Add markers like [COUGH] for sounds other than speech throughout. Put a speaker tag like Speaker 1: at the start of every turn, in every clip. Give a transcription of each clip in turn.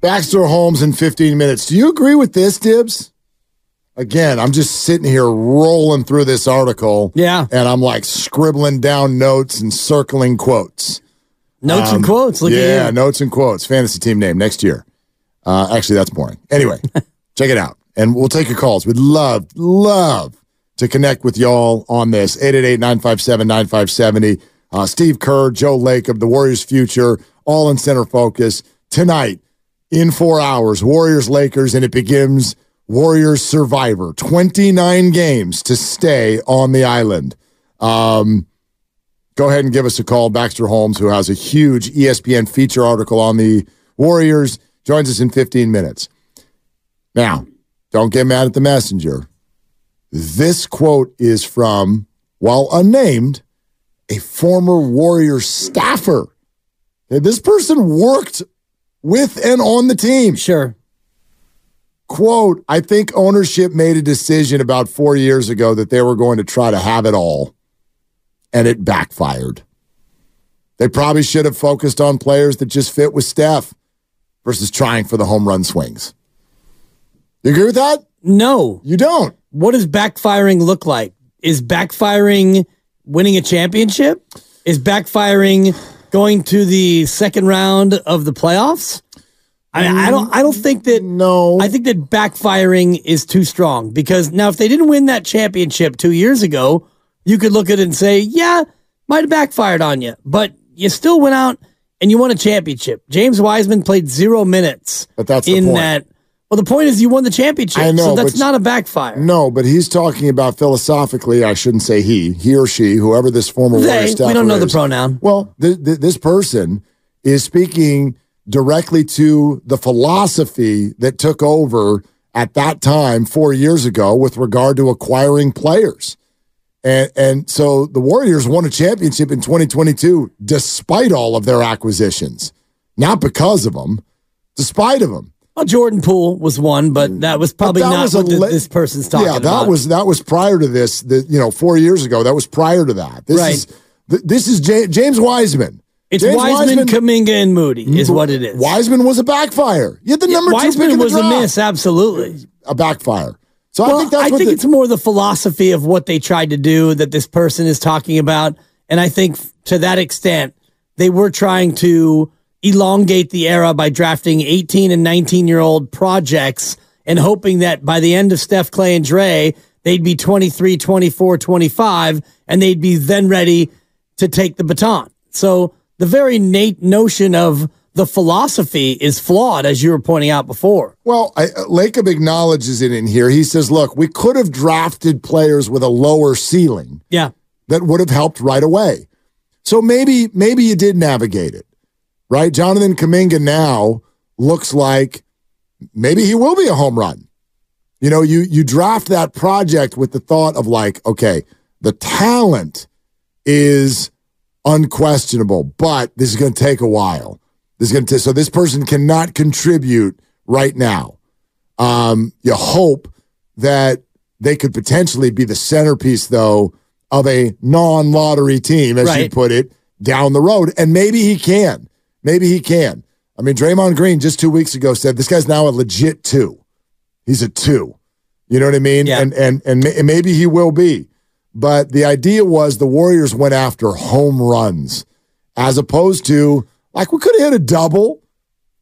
Speaker 1: Baxter Holmes in 15 minutes. Do you agree with this, Dibs? Again, I'm just sitting here rolling through this article.
Speaker 2: Yeah.
Speaker 1: And I'm like scribbling down notes and circling quotes.
Speaker 2: Notes um, and quotes. Look
Speaker 1: yeah, notes and quotes. Fantasy team name next year. Uh, actually, that's boring. Anyway, [LAUGHS] check it out. And we'll take your calls. We'd love, love to connect with y'all on this. 888-957-9570. Uh, Steve Kerr, Joe Lacob the Warriors Future, all in center focus. Tonight, in four hours, Warriors Lakers, and it begins Warriors Survivor. 29 games to stay on the island. Um, go ahead and give us a call. Baxter Holmes, who has a huge ESPN feature article on the Warriors, joins us in 15 minutes. Now, don't get mad at the messenger. This quote is from, while unnamed, a former Warrior staffer. This person worked with and on the team.
Speaker 2: Sure.
Speaker 1: Quote, I think ownership made a decision about four years ago that they were going to try to have it all, and it backfired. They probably should have focused on players that just fit with Steph versus trying for the home run swings. You agree with that?
Speaker 2: No.
Speaker 1: You don't.
Speaker 2: What does backfiring look like? Is backfiring winning a championship? Is backfiring going to the second round of the playoffs? I, mean, I don't. I don't think that.
Speaker 1: Mm, no.
Speaker 2: I think that backfiring is too strong because now, if they didn't win that championship two years ago, you could look at it and say, "Yeah, might have backfired on you," but you still went out and you won a championship. James Wiseman played zero minutes.
Speaker 1: But that's
Speaker 2: in that well, the point is you won the championship.
Speaker 1: I know,
Speaker 2: so that's not a backfire.
Speaker 1: No, but he's talking about philosophically. I shouldn't say he, he or she, whoever this former
Speaker 2: they,
Speaker 1: staffer
Speaker 2: We don't know
Speaker 1: is.
Speaker 2: the pronoun.
Speaker 1: Well, th- th- this person is speaking directly to the philosophy that took over at that time four years ago with regard to acquiring players. And, and so the Warriors won a championship in 2022 despite all of their acquisitions, not because of them, despite of them.
Speaker 2: Well, Jordan Poole was one, but mm. that was probably that not was what le- this person's talking
Speaker 1: yeah, that
Speaker 2: about.
Speaker 1: was that was prior to this. The, you know, four years ago, that was prior to that. This
Speaker 2: right.
Speaker 1: is this is J- James Wiseman.
Speaker 2: It's
Speaker 1: James
Speaker 2: Wiseman, Wiseman, Kuminga, and Moody is mm-hmm. what it is.
Speaker 1: Wiseman was a backfire. You had the number
Speaker 2: yeah,
Speaker 1: two
Speaker 2: Wiseman
Speaker 1: pick
Speaker 2: was
Speaker 1: a
Speaker 2: miss, absolutely
Speaker 1: a backfire. So
Speaker 2: well,
Speaker 1: I think that's
Speaker 2: I think
Speaker 1: the,
Speaker 2: it's more the philosophy of what they tried to do that this person is talking about, and I think to that extent they were trying to elongate the era by drafting 18 and 19 year old projects and hoping that by the end of Steph, Clay, and Dre, they'd be 23, 24, 25, and they'd be then ready to take the baton. So the very Nate notion of the philosophy is flawed, as you were pointing out before.
Speaker 1: Well, I, uh, Lacob acknowledges it in here. He says, look, we could have drafted players with a lower ceiling.
Speaker 2: Yeah.
Speaker 1: That would have helped right away. So maybe, maybe you did navigate it right? Jonathan Kuminga now looks like maybe he will be a home run. You know, you you draft that project with the thought of like, okay, the talent is unquestionable, but this is going to take a while. This is going to so this person cannot contribute right now. Um, you hope that they could potentially be the centerpiece, though, of a non-lottery team, as right. you put it, down the road, and maybe he can. Maybe he can. I mean, Draymond Green just two weeks ago said this guy's now a legit two. He's a two. You know what I mean?
Speaker 2: Yeah.
Speaker 1: And and and maybe he will be. But the idea was the Warriors went after home runs as opposed to like we could have hit a double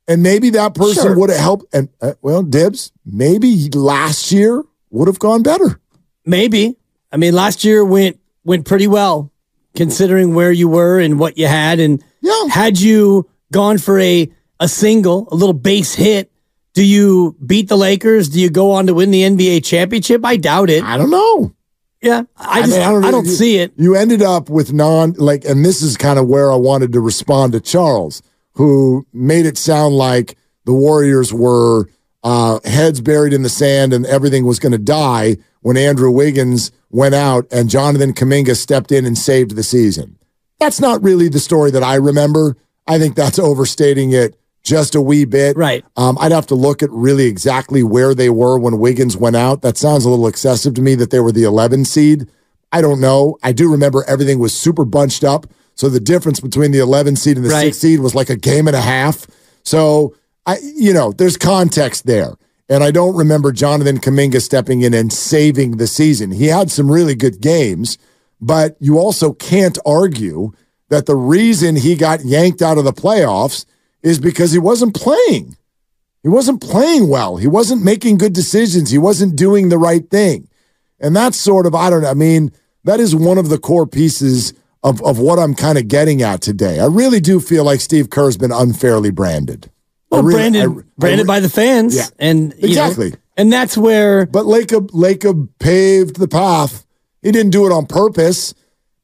Speaker 1: And maybe that person
Speaker 2: Sure.
Speaker 1: would have helped. And uh, well, Dibs, maybe last year would have gone better.
Speaker 2: Maybe. I mean, last year went went pretty well, considering where you were and what you had. And
Speaker 1: Yeah.
Speaker 2: had you gone for a a single, a little base hit, do you beat the Lakers? Do you go on to win the NBA championship? I doubt it.
Speaker 1: I don't know.
Speaker 2: Yeah, I just
Speaker 1: mean,
Speaker 2: I don't,
Speaker 1: you-
Speaker 2: see it.
Speaker 1: You ended up with non like, and this is kind of where I wanted to respond to Charles, who made it sound like the Warriors were uh, heads buried in the sand and everything was going to die when Andrew Wiggins went out and Jonathan Kuminga stepped in and saved the season. That's not really the story that I remember. I think that's overstating it just a wee bit.
Speaker 2: Right.
Speaker 1: Um, I'd have to look at really exactly where they were when Wiggins went out. That sounds a little excessive to me that they were the 11 seed. I don't know. I do remember everything was super bunched up. So the difference between the 11 seed and the
Speaker 2: Right.
Speaker 1: 6 seed was like a game and a half. So I, you know, there's context there. And I don't remember Jonathan Kuminga stepping in and saving the season. He had some really good games, but you also can't argue that the reason he got yanked out of the playoffs is because he wasn't playing. He wasn't playing well. He wasn't making good decisions. He wasn't doing the right thing. And that's sort of, I don't know. I mean, that is one of the core pieces of, of what I'm kind of getting at today. I really do feel like Steve Kerr's been unfairly branded.
Speaker 2: Well,
Speaker 1: really-
Speaker 2: branded
Speaker 1: I- I
Speaker 2: branded
Speaker 1: re-
Speaker 2: by the fans,
Speaker 1: Yeah.
Speaker 2: and you know,
Speaker 1: Exactly.
Speaker 2: and that's where
Speaker 1: But Lacob, Lacob paved the path. He didn't do it on purpose,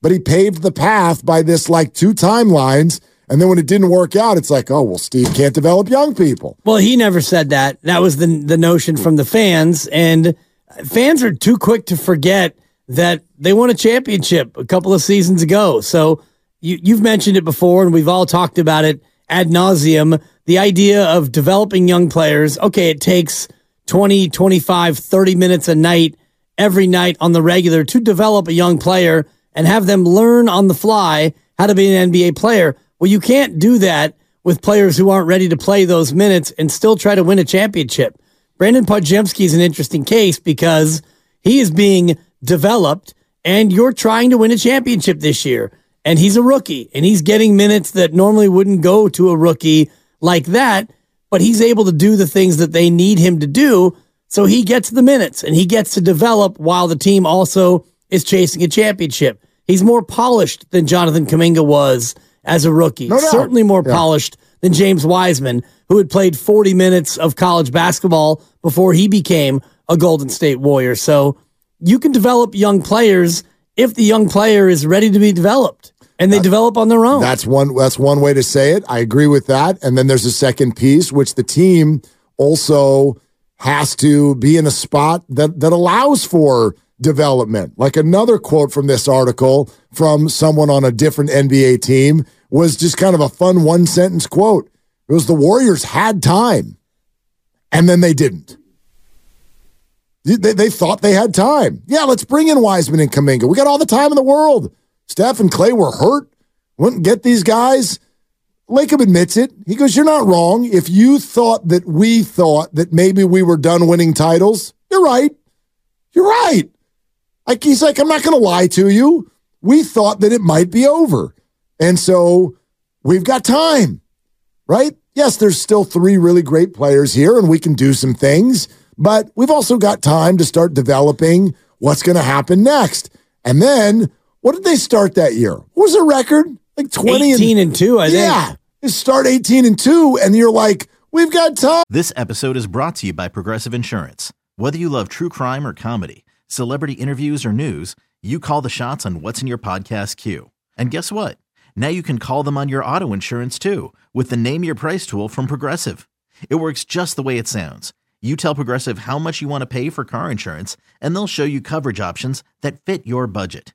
Speaker 1: but he paved the path by this like two timelines. And then when it didn't work out, it's like, oh, well, Steve can't develop young people.
Speaker 2: Well, he never said that. That was the the notion from the fans, and fans are too quick to forget that they won a championship a couple of seasons ago. So you you've mentioned it before, and we've all talked about it ad nauseum. The idea of developing young players. Okay, it takes 20, 25, 30 minutes a night every night on the regular to develop a young player and have them learn on the fly how to be an NBA player. Well, you can't do that with players who aren't ready to play those minutes and still try to win a championship. Brandin Podziemski is an interesting case because he is being developed and you're trying to win a championship this year. And he's a rookie and he's getting minutes that normally wouldn't go to a rookie like that, but he's able to do the things that they need him to do. So he gets the minutes and he gets to develop while the team also is chasing a championship. He's more polished than Jonathan Kuminga was as a rookie.
Speaker 1: No.
Speaker 2: Certainly more
Speaker 1: Yeah.
Speaker 2: polished than James Wiseman, who had played 40 minutes of college basketball before he became a Golden State Warrior. So you can develop young players if the young player is ready to be developed and they develop on their own.
Speaker 1: That's one. That's one way to say it. I agree with that. And then there's a second piece, which the team also has to be in a spot that that allows for development. Like another quote from this article from someone on a different NBA team was just kind of a fun one sentence quote. It was the Warriors had time, and then they didn't. They, they thought they had time. Yeah, let's bring in Wiseman and Kuminga. We got all the time in the world. Steph and Clay were hurt. Wouldn't get these guys. Lacob admits it. He goes, You're not wrong. If you thought that we thought that maybe we were done winning titles, you're right. You're right. Like he's like, I'm not going to lie to you. We thought that it might be over. And so we've got time, right? Yes, there's still three really great players here and we can do some things, but we've also got time to start developing what's going to happen next. And then what did they start that year? What was their record? Like 20
Speaker 2: 18 and 2, I think.
Speaker 1: Yeah. Start 18 and 2 and you're like, we've got time.
Speaker 3: This episode is brought to you by Progressive Insurance. Whether you love true crime or comedy, celebrity interviews or news, you call the shots on what's in your podcast queue. And guess what? Now you can call them on your auto insurance too with the Name Your Price tool from Progressive. It works just the way it sounds. You tell Progressive how much you want to pay for car insurance, and they'll show you coverage options that fit your budget.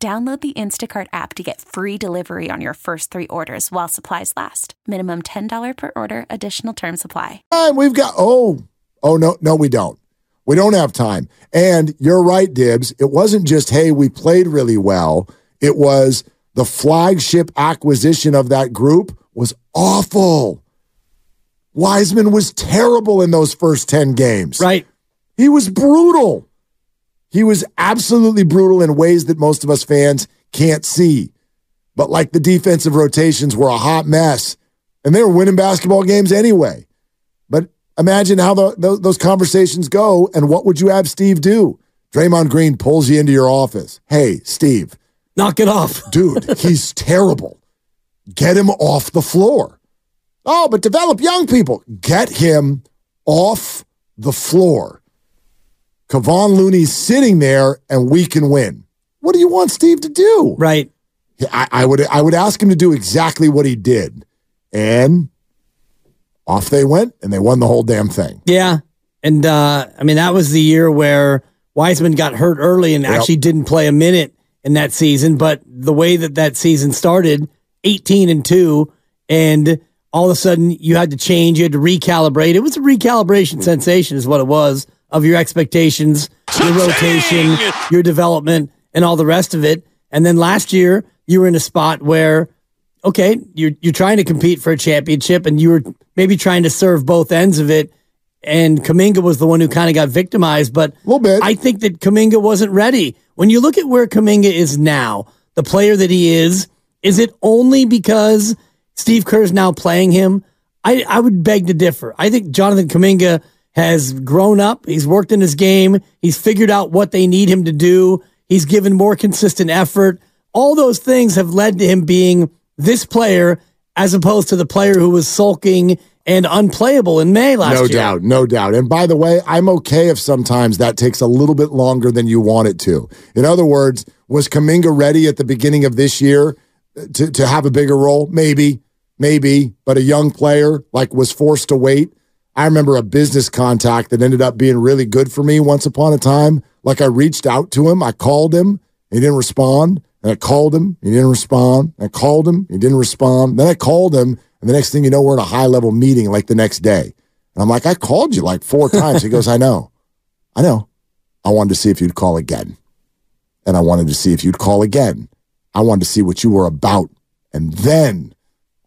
Speaker 4: Download the Instacart app to get free delivery on your first three orders while supplies last. Minimum $10 per order, additional term supply.
Speaker 1: Time we've got. Oh, oh no, no, we don't. We don't have time. And you're right, Dibs. It wasn't just hey, we played really well. It was the flagship acquisition of that group was awful. Wiseman was terrible in those first 10 games.
Speaker 2: Right.
Speaker 1: He was brutal. He was absolutely brutal in ways that most of us fans can't see. But like the defensive rotations were a hot mess, and they were winning basketball games anyway. But imagine how the, the, those conversations go, and what would you have Steve do? Draymond Green pulls you into your office. Hey, Steve,
Speaker 2: Knock it off. [LAUGHS]
Speaker 1: dude, he's terrible. Get him off the floor. Oh, but develop young people. Get him off the floor. Kevon Looney's sitting there and we can win. What do you want Steve to do?
Speaker 2: Right.
Speaker 1: I, I would I would ask him to do exactly what he did. And off they went and they won the whole damn thing.
Speaker 2: Yeah. And uh, I mean, that was the year where Wiseman got hurt early and
Speaker 1: Yep.
Speaker 2: actually didn't play a minute in that season. But the way that that season started, 18 and 2, and all of a sudden you had to change, you had to recalibrate. It was a recalibration sensation, is what it was, of your expectations, your rotation, your development, and all the rest of it. And then last year, you were in a spot where okay, you're you're trying to compete for a championship, and you were maybe trying to serve both ends of it. And Kuminga was the one who kind of got victimized, but a
Speaker 1: Little bit.
Speaker 2: I think that Kuminga wasn't ready. When you look at where Kuminga is now, the player that he is, is it only because Steve Kerr's now playing him? I, I would beg to differ. I think Jonathan Kuminga has grown up. He's worked in his game. He's figured out what they need him to do. He's given more consistent effort. All those things have led to him being this player as opposed to the player who was sulking and unplayable in May last
Speaker 1: no
Speaker 2: year.
Speaker 1: No doubt, no doubt. And by the way, I'm okay if sometimes that takes a little bit longer than you want it to. In other words, was Kuminga ready at the beginning of this year to, to have a bigger role? Maybe, maybe, but a young player like was forced to wait. I remember a business contact that ended up being really good for me once upon a time. Like I reached out to him, I called him, he didn't respond. And I called him, he didn't respond. I called him, he didn't respond. Then I called him, and the next thing you know, we're in a high level meeting like the next day. And I'm like, I called you like four times. He goes, I know. I know. I wanted to see if you'd call again. And I wanted to see if you'd call again. I wanted to see what you were about. And then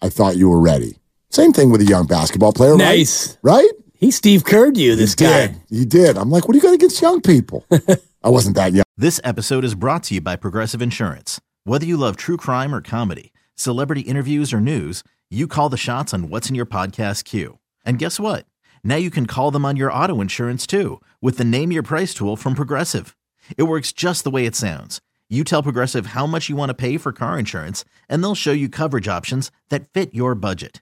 Speaker 1: I thought you were ready. Same thing with a young basketball player, right?
Speaker 2: Nice.
Speaker 1: Right?
Speaker 2: He Steve Kerr'd you, this
Speaker 1: he
Speaker 2: guy.
Speaker 1: did. He did. I'm like, what do you got against young people? [LAUGHS] I wasn't that young.
Speaker 3: This episode is brought to you by Progressive Insurance. Whether you love true crime or comedy, celebrity interviews or news, you call the shots on what's in your podcast queue. And guess what? Now you can call them on your auto insurance too with the Name Your Price tool from Progressive. It works just the way it sounds. You tell Progressive how much you want to pay for car insurance, and they'll show you coverage options that fit your budget.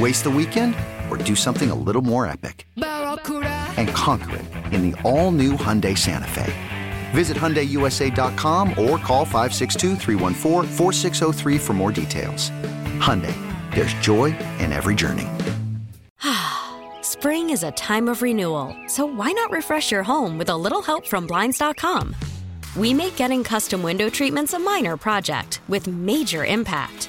Speaker 5: Waste the weekend or do something a little more epic? And conquer it in the all new Hyundai Santa Fe. Visit HyundaiUSA.com or call 562 for more details. Hyundai, there's joy in every journey. [SIGHS]
Speaker 6: Spring is a time of renewal, so why not refresh your home with a little help from Blinds.com? We make getting custom window treatments a minor project with major impact.